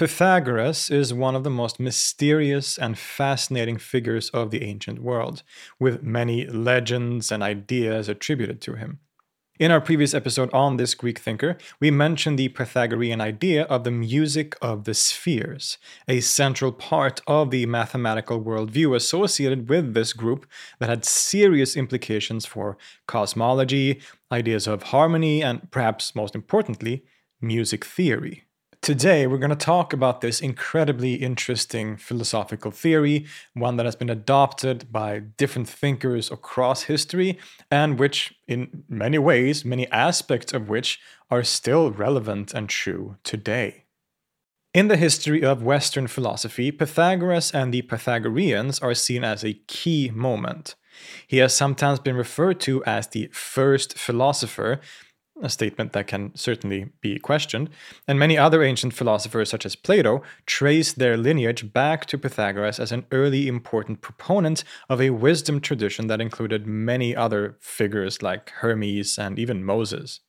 Pythagoras is one of the most mysterious and fascinating figures of the ancient world, with many legends and ideas attributed to him. In our previous episode on this Greek thinker, we mentioned the Pythagorean idea of the music of the spheres, a central part of the mathematical worldview associated with this group that had serious implications for cosmology, ideas of harmony, and perhaps most importantly, music theory. Today, we're going to talk about this incredibly interesting philosophical theory, one that has been adopted by different thinkers across history, and which, in many ways, many aspects of which are still relevant and true today. In the history of Western philosophy, Pythagoras and the Pythagoreans are seen as a key moment. He has sometimes been referred to as the first philosopher, a statement that can certainly be questioned, and many other ancient philosophers, such as Plato, trace their lineage back to Pythagoras as an early important proponent of a wisdom tradition that included many other figures like Hermes and even Moses.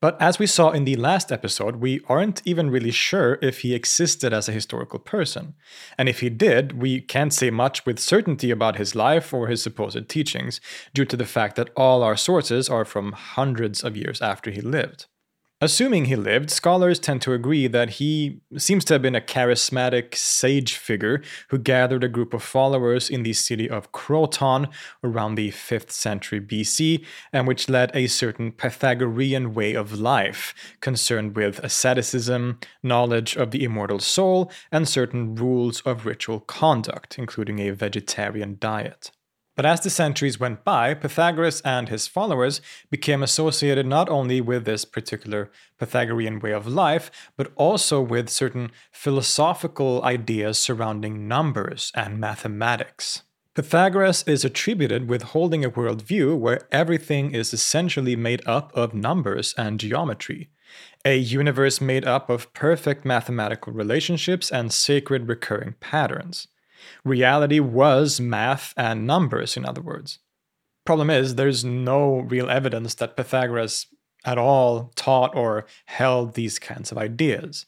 But as we saw in the last episode, we aren't even really sure if he existed as a historical person. And if he did, we can't say much with certainty about his life or his supposed teachings, due to the fact that all our sources are from hundreds of years after he lived. Assuming he lived, scholars tend to agree that he seems to have been a charismatic sage figure who gathered a group of followers in the city of Croton around the 5th century BC, and which led a certain Pythagorean way of life, concerned with asceticism, knowledge of the immortal soul, and certain rules of ritual conduct, including a vegetarian diet. But as the centuries went by, Pythagoras and his followers became associated not only with this particular Pythagorean way of life, but also with certain philosophical ideas surrounding numbers and mathematics. Pythagoras is attributed with holding a worldview where everything is essentially made up of numbers and geometry, a universe made up of perfect mathematical relationships and sacred recurring patterns. Reality was math and numbers, in other words. Problem is, there's no real evidence that Pythagoras at all taught or held these kinds of ideas.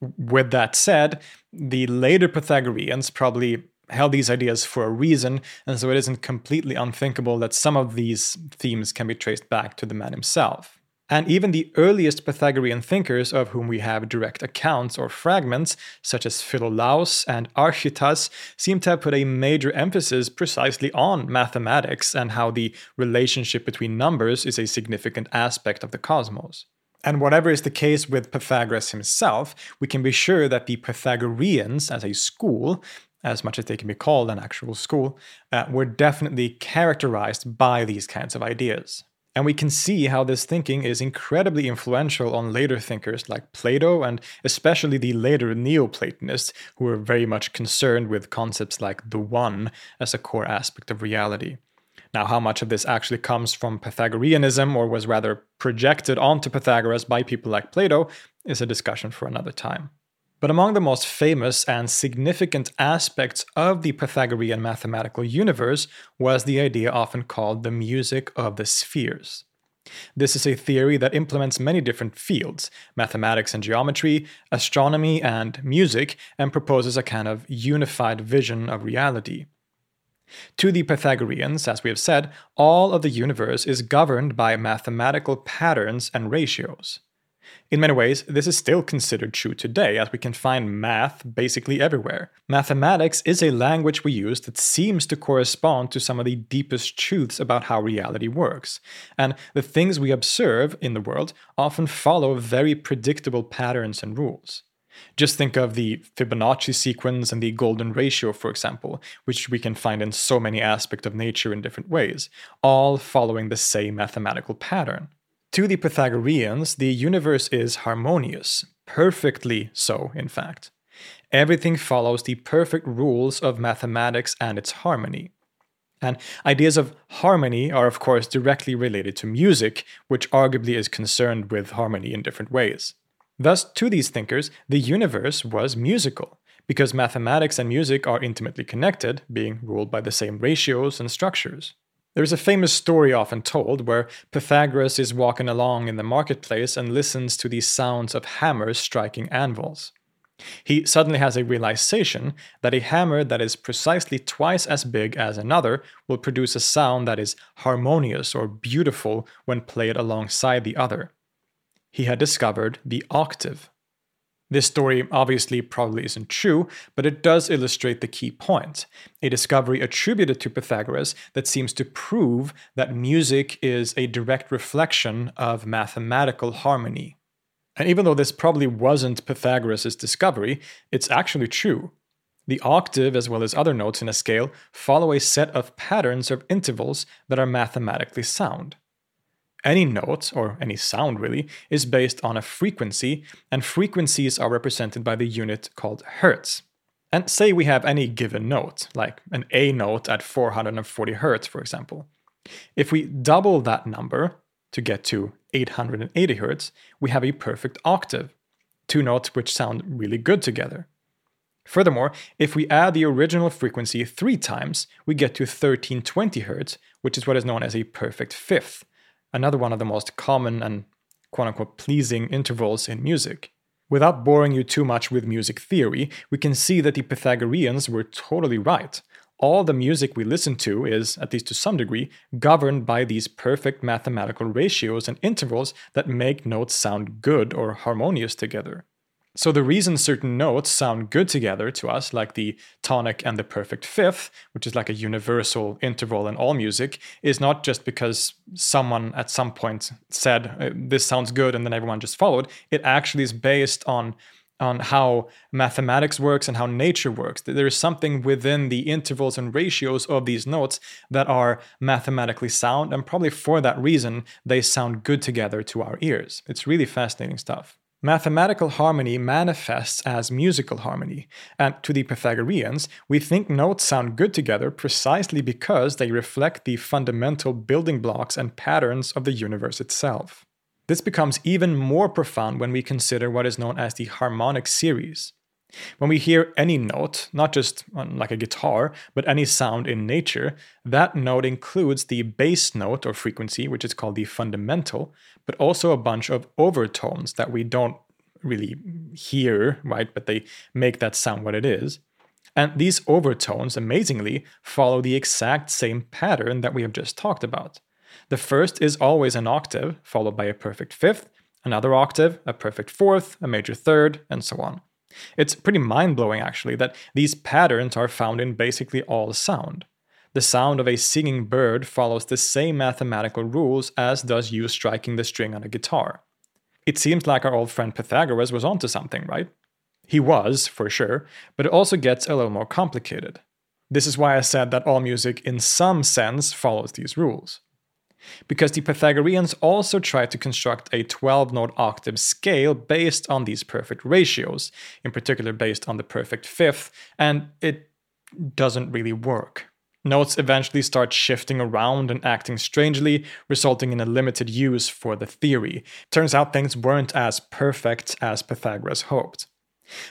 With that said, the later Pythagoreans probably held these ideas for a reason, and so it isn't completely unthinkable that some of these themes can be traced back to the man himself. And even the earliest Pythagorean thinkers, of whom we have direct accounts or fragments, such as Philolaus and Archytas, seem to have put a major emphasis precisely on mathematics and how the relationship between numbers is a significant aspect of the cosmos. And whatever is the case with Pythagoras himself, we can be sure that the Pythagoreans, as a school, as much as they can be called an actual school, uh, were definitely characterized by these kinds of ideas. And we can see how this thinking is incredibly influential on later thinkers like Plato and especially the later Neoplatonists, who were very much concerned with concepts like the one as a core aspect of reality. Now, how much of this actually comes from Pythagoreanism or was rather projected onto Pythagoras by people like Plato is a discussion for another time. But among the most famous and significant aspects of the Pythagorean mathematical universe was the idea often called the music of the spheres. This is a theory that implements many different fields mathematics and geometry, astronomy, and music and proposes a kind of unified vision of reality. To the Pythagoreans, as we have said, all of the universe is governed by mathematical patterns and ratios. In many ways, this is still considered true today, as we can find math basically everywhere. Mathematics is a language we use that seems to correspond to some of the deepest truths about how reality works. And the things we observe in the world often follow very predictable patterns and rules. Just think of the Fibonacci sequence and the golden ratio, for example, which we can find in so many aspects of nature in different ways, all following the same mathematical pattern. To the Pythagoreans, the universe is harmonious, perfectly so, in fact. Everything follows the perfect rules of mathematics and its harmony. And ideas of harmony are, of course, directly related to music, which arguably is concerned with harmony in different ways. Thus, to these thinkers, the universe was musical, because mathematics and music are intimately connected, being ruled by the same ratios and structures. There's a famous story often told where Pythagoras is walking along in the marketplace and listens to the sounds of hammers striking anvils. He suddenly has a realization that a hammer that is precisely twice as big as another will produce a sound that is harmonious or beautiful when played alongside the other. He had discovered the octave. This story obviously probably isn't true, but it does illustrate the key point a discovery attributed to Pythagoras that seems to prove that music is a direct reflection of mathematical harmony. And even though this probably wasn't Pythagoras' discovery, it's actually true. The octave, as well as other notes in a scale, follow a set of patterns of intervals that are mathematically sound. Any note, or any sound really, is based on a frequency, and frequencies are represented by the unit called hertz. And say we have any given note, like an A note at 440 hertz, for example. If we double that number to get to 880 hertz, we have a perfect octave, two notes which sound really good together. Furthermore, if we add the original frequency three times, we get to 1320 hertz, which is what is known as a perfect fifth, another one of the most common and quote unquote pleasing intervals in music. Without boring you too much with music theory, we can see that the Pythagoreans were totally right. All the music we listen to is, at least to some degree, governed by these perfect mathematical ratios and intervals that make notes sound good or harmonious together. So the reason certain notes sound good together to us, like the tonic and the perfect fifth, which is like a universal interval in all music, is not just because someone at some point said uh, this sounds good and then everyone just followed. It actually is based on on how mathematics works and how nature works. There is something within the intervals and ratios of these notes that are mathematically sound, and probably for that reason, they sound good together to our ears. It's really fascinating stuff. Mathematical harmony manifests as musical harmony, and to the Pythagoreans, we think notes sound good together precisely because they reflect the fundamental building blocks and patterns of the universe itself. This becomes even more profound when we consider what is known as the harmonic series. When we hear any note, not just like a guitar, but any sound in nature, that note includes the bass note or frequency, which is called the fundamental, but also a bunch of overtones that we don't really hear, right? But they make that sound what it is. And these overtones, amazingly, follow the exact same pattern that we have just talked about. The first is always an octave, followed by a perfect fifth, another octave, a perfect fourth, a major third, and so on. It's pretty mind blowing, actually, that these patterns are found in basically all sound. The sound of a singing bird follows the same mathematical rules as does you striking the string on a guitar. It seems like our old friend Pythagoras was onto something, right? He was, for sure, but it also gets a little more complicated. This is why I said that all music, in some sense, follows these rules because the Pythagoreans also tried to construct a 12 note octave scale based on these perfect ratios, in particular based on the perfect fifth, and it doesn't really work. Notes eventually start shifting around and acting strangely, resulting in a limited use for the theory. Turns out things weren't as perfect as Pythagoras hoped.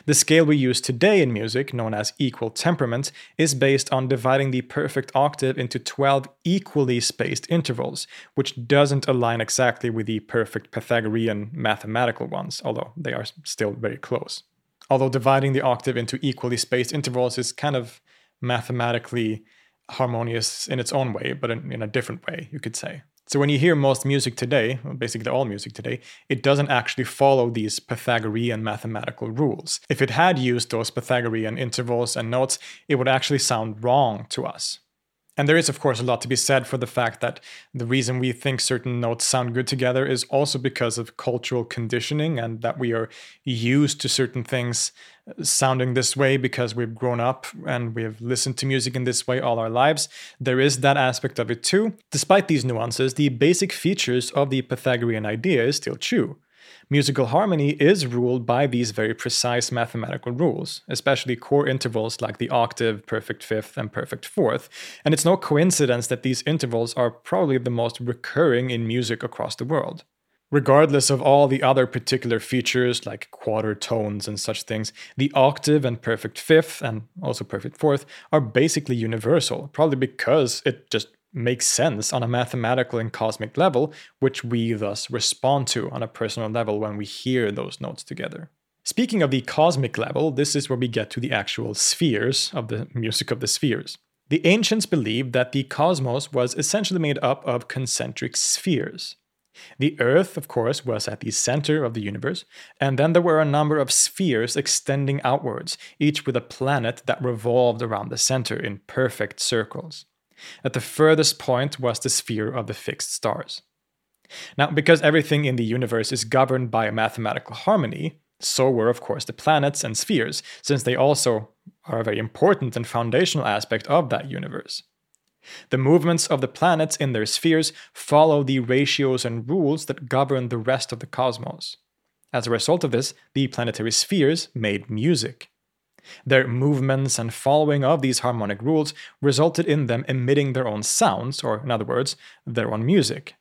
The scale we use today in music, known as equal temperament, is based on dividing the perfect octave into 12 equally spaced intervals, which doesn't align exactly with the perfect Pythagorean mathematical ones, although they are still very close. Although dividing the octave into equally spaced intervals is kind of mathematically harmonious in its own way, but in, in a different way, you could say. So when you hear most music today, basically all music today, it doesn't actually follow these Pythagorean mathematical rules. If it had used those Pythagorean intervals and notes, it would actually sound wrong to us. And there is, of course, a lot to be said for the fact that the reason we think certain notes sound good together is also because of cultural conditioning and that we are used to certain things uh, sounding this way because we've grown up and we've listened to music in this way all our lives. There is that aspect of it too. Despite these nuances, the basic features of the Pythagorean idea is still true. Musical harmony is ruled by these very precise mathematical rules, especially core intervals like the octave, perfect fifth, and perfect fourth. And it's no coincidence that these intervals are probably the most recurring in music across the world. Regardless of all the other particular features like quarter tones and such things, the octave and perfect fifth, and also perfect fourth, are basically universal, probably because it just makes sense on a mathematical and cosmic level, which we thus respond to on a personal level when we hear those notes together. Speaking of the cosmic level, this is where we get to the actual spheres of the music of the spheres. The ancients believed that the cosmos was essentially made up of concentric spheres. The Earth, of course, was at the center of the universe, and then there were a number of spheres extending outwards, each with a planet that revolved around the center in perfect circles. At the furthest point was the sphere of the fixed stars. Now, because everything in the universe is governed by a mathematical harmony, so were, of course, the planets and spheres, since they also are a very important and foundational aspect of that universe. The movements of the planets in their spheres follow the ratios and rules that govern the rest of the cosmos. As a result of this, the planetary spheres made music. Their movements and following of these harmonic rules resulted in them emitting their own sounds, or in other words, their own music.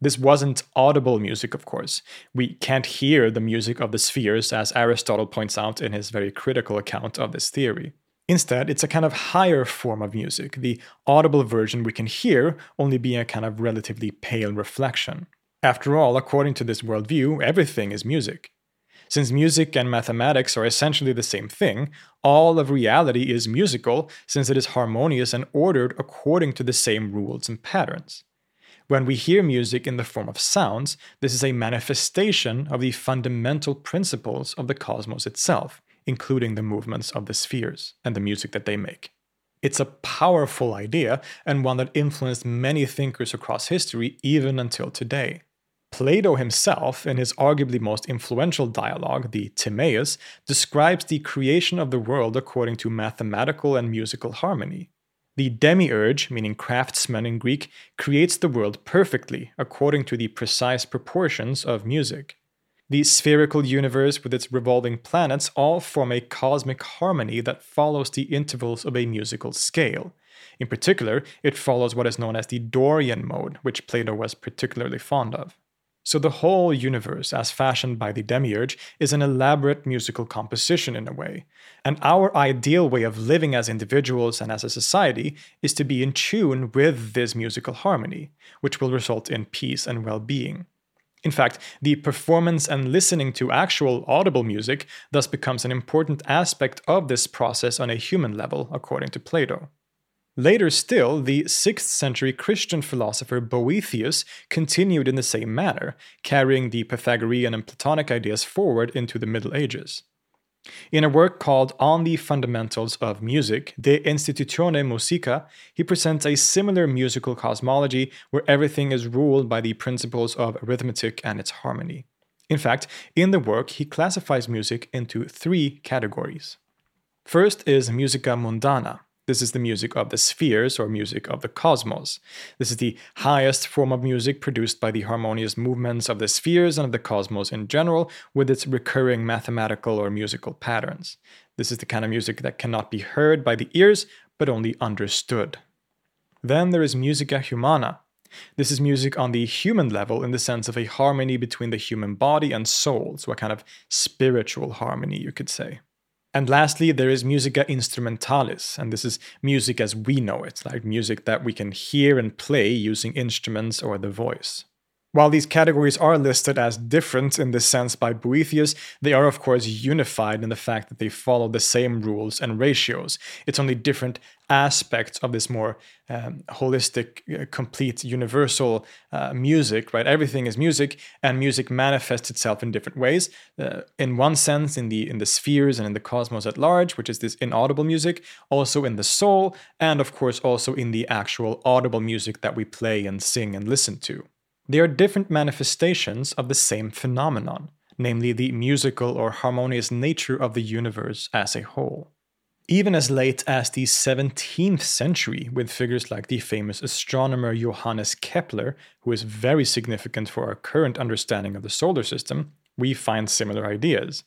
This wasn't audible music, of course. We can't hear the music of the spheres, as Aristotle points out in his very critical account of this theory. Instead, it's a kind of higher form of music, the audible version we can hear only being a kind of relatively pale reflection. After all, according to this worldview, everything is music. Since music and mathematics are essentially the same thing, all of reality is musical since it is harmonious and ordered according to the same rules and patterns. When we hear music in the form of sounds, this is a manifestation of the fundamental principles of the cosmos itself, including the movements of the spheres and the music that they make. It's a powerful idea and one that influenced many thinkers across history even until today. Plato himself, in his arguably most influential dialogue, the Timaeus, describes the creation of the world according to mathematical and musical harmony. The demiurge, meaning craftsman in Greek, creates the world perfectly according to the precise proportions of music. The spherical universe with its revolving planets all form a cosmic harmony that follows the intervals of a musical scale. In particular, it follows what is known as the Dorian mode, which Plato was particularly fond of. So the whole universe, as fashioned by the demiurge, is an elaborate musical composition in a way. And our ideal way of living as individuals and as a society is to be in tune with this musical harmony, which will result in peace and well being. In fact, the performance and listening to actual audible music thus becomes an important aspect of this process on a human level, according to Plato. Later still, the 6th century Christian philosopher Boethius continued in the same manner, carrying the Pythagorean and Platonic ideas forward into the Middle Ages. In a work called On the Fundamentals of Music, De Institutione Musica, he presents a similar musical cosmology where everything is ruled by the principles of arithmetic and its harmony. In fact, in the work, he classifies music into three categories. First is musica mundana, this is the music of the spheres or music of the cosmos. This is the highest form of music produced by the harmonious movements of the spheres and of the cosmos in general, with its recurring mathematical or musical patterns. This is the kind of music that cannot be heard by the ears, but only understood. Then there is musica humana. This is music on the human level in the sense of a harmony between the human body and soul, so a kind of spiritual harmony, you could say. And lastly, there is musica instrumentalis, and this is music as we know it, like music that we can hear and play using instruments or the voice. While these categories are listed as different in this sense by Boethius, they are of course unified in the fact that they follow the same rules and ratios. It's only different aspects of this more um, holistic, uh, complete, universal uh, music, right? Everything is music, and music manifests itself in different ways. Uh, in one sense, in the in the spheres and in the cosmos at large, which is this inaudible music, also in the soul, and of course also in the actual audible music that we play and sing and listen to. They are different manifestations of the same phenomenon, namely the musical or harmonious nature of the universe as a whole. Even as late as the 17th century, with figures like the famous astronomer Johannes Kepler, who is very significant for our current understanding of the solar system, we find similar ideas.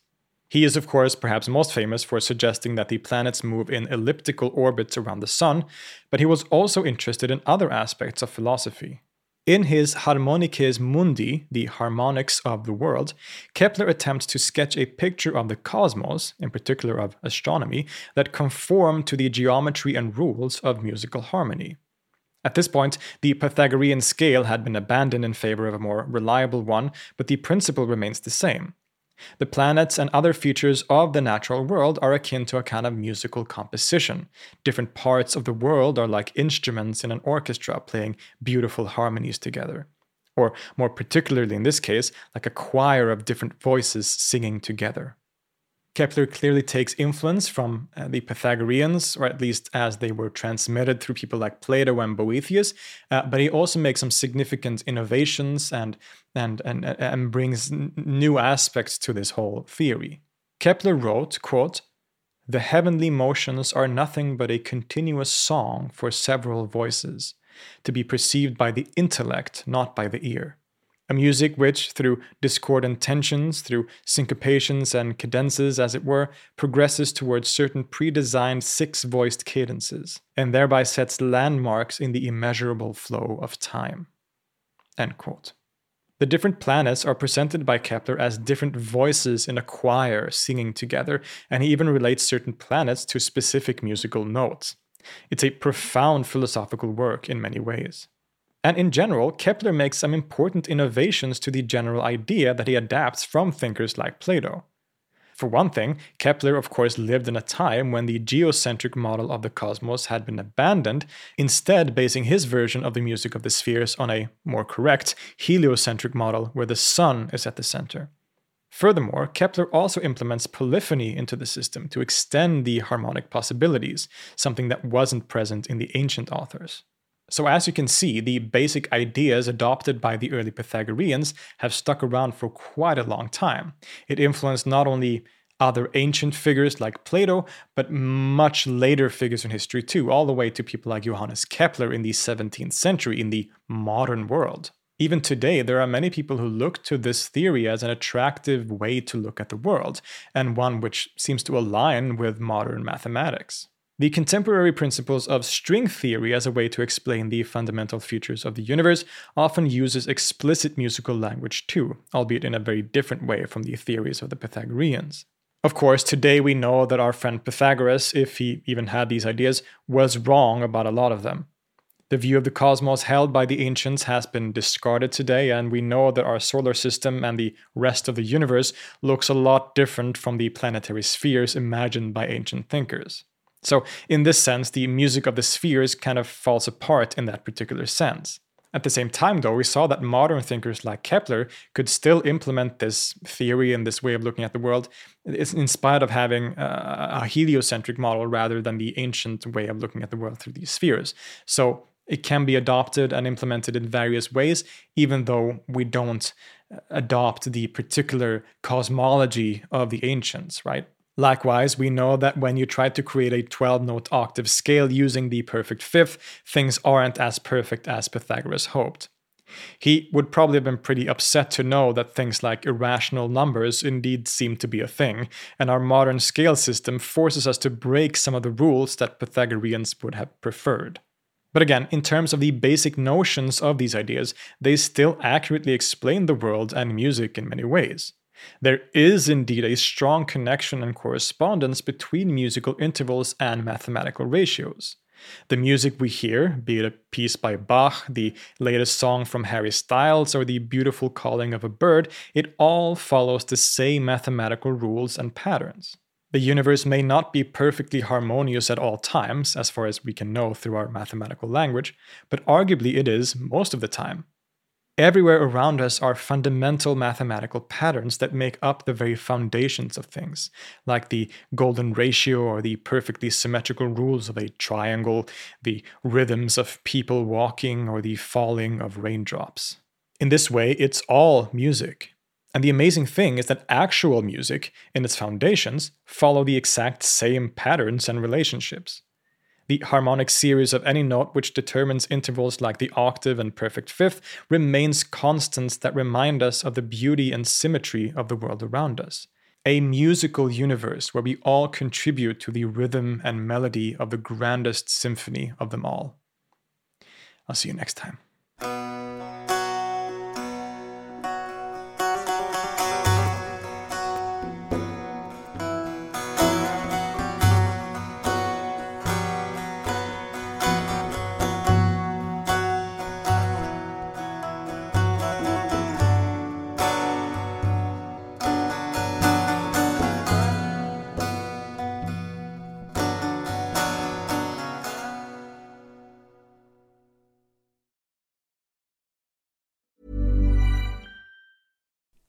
He is, of course, perhaps most famous for suggesting that the planets move in elliptical orbits around the Sun, but he was also interested in other aspects of philosophy. In his Harmonices Mundi, the harmonics of the world, Kepler attempts to sketch a picture of the cosmos, in particular of astronomy, that conform to the geometry and rules of musical harmony. At this point, the Pythagorean scale had been abandoned in favor of a more reliable one, but the principle remains the same. The planets and other features of the natural world are akin to a kind of musical composition. Different parts of the world are like instruments in an orchestra playing beautiful harmonies together. Or, more particularly in this case, like a choir of different voices singing together. Kepler clearly takes influence from uh, the Pythagoreans, or at least as they were transmitted through people like Plato and Boethius, uh, but he also makes some significant innovations and, and, and, uh, and brings n- new aspects to this whole theory. Kepler wrote, quote, The heavenly motions are nothing but a continuous song for several voices, to be perceived by the intellect, not by the ear a music which, through discordant tensions, through syncopations and cadences, as it were, progresses towards certain pre-designed six-voiced cadences, and thereby sets landmarks in the immeasurable flow of time. The different planets are presented by Kepler as different voices in a choir singing together, and he even relates certain planets to specific musical notes. It's a profound philosophical work in many ways. And in general, Kepler makes some important innovations to the general idea that he adapts from thinkers like Plato. For one thing, Kepler, of course, lived in a time when the geocentric model of the cosmos had been abandoned, instead, basing his version of the music of the spheres on a more correct heliocentric model where the sun is at the center. Furthermore, Kepler also implements polyphony into the system to extend the harmonic possibilities, something that wasn't present in the ancient authors. So, as you can see, the basic ideas adopted by the early Pythagoreans have stuck around for quite a long time. It influenced not only other ancient figures like Plato, but much later figures in history too, all the way to people like Johannes Kepler in the 17th century in the modern world. Even today, there are many people who look to this theory as an attractive way to look at the world, and one which seems to align with modern mathematics. The contemporary principles of string theory as a way to explain the fundamental features of the universe often uses explicit musical language too, albeit in a very different way from the theories of the Pythagoreans. Of course, today we know that our friend Pythagoras, if he even had these ideas, was wrong about a lot of them. The view of the cosmos held by the ancients has been discarded today, and we know that our solar system and the rest of the universe looks a lot different from the planetary spheres imagined by ancient thinkers. So, in this sense, the music of the spheres kind of falls apart in that particular sense. At the same time, though, we saw that modern thinkers like Kepler could still implement this theory and this way of looking at the world in spite of having uh, a heliocentric model rather than the ancient way of looking at the world through these spheres. So, it can be adopted and implemented in various ways, even though we don't uh, adopt the particular cosmology of the ancients, right? Likewise, we know that when you try to create a 12 note octave scale using the perfect fifth, things aren't as perfect as Pythagoras hoped. He would probably have been pretty upset to know that things like irrational numbers indeed seem to be a thing, and our modern scale system forces us to break some of the rules that Pythagoreans would have preferred. But again, in terms of the basic notions of these ideas, they still accurately explain the world and music in many ways. There is indeed a strong connection and correspondence between musical intervals and mathematical ratios. The music we hear, be it a piece by Bach, the latest song from Harry Styles, or the beautiful calling of a bird, it all follows the same mathematical rules and patterns. The universe may not be perfectly harmonious at all times, as far as we can know through our mathematical language, but arguably it is most of the time. Everywhere around us are fundamental mathematical patterns that make up the very foundations of things, like the golden ratio or the perfectly symmetrical rules of a triangle, the rhythms of people walking, or the falling of raindrops. In this way, it's all music, and the amazing thing is that actual music, in its foundations, follow the exact same patterns and relationships. The harmonic series of any note which determines intervals like the octave and perfect fifth remains constants that remind us of the beauty and symmetry of the world around us. A musical universe where we all contribute to the rhythm and melody of the grandest symphony of them all. I'll see you next time.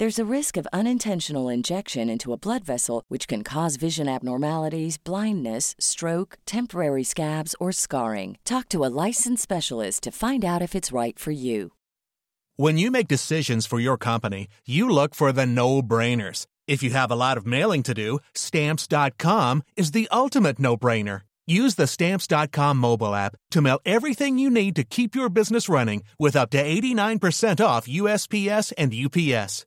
There's a risk of unintentional injection into a blood vessel, which can cause vision abnormalities, blindness, stroke, temporary scabs, or scarring. Talk to a licensed specialist to find out if it's right for you. When you make decisions for your company, you look for the no brainers. If you have a lot of mailing to do, stamps.com is the ultimate no brainer. Use the stamps.com mobile app to mail everything you need to keep your business running with up to 89% off USPS and UPS.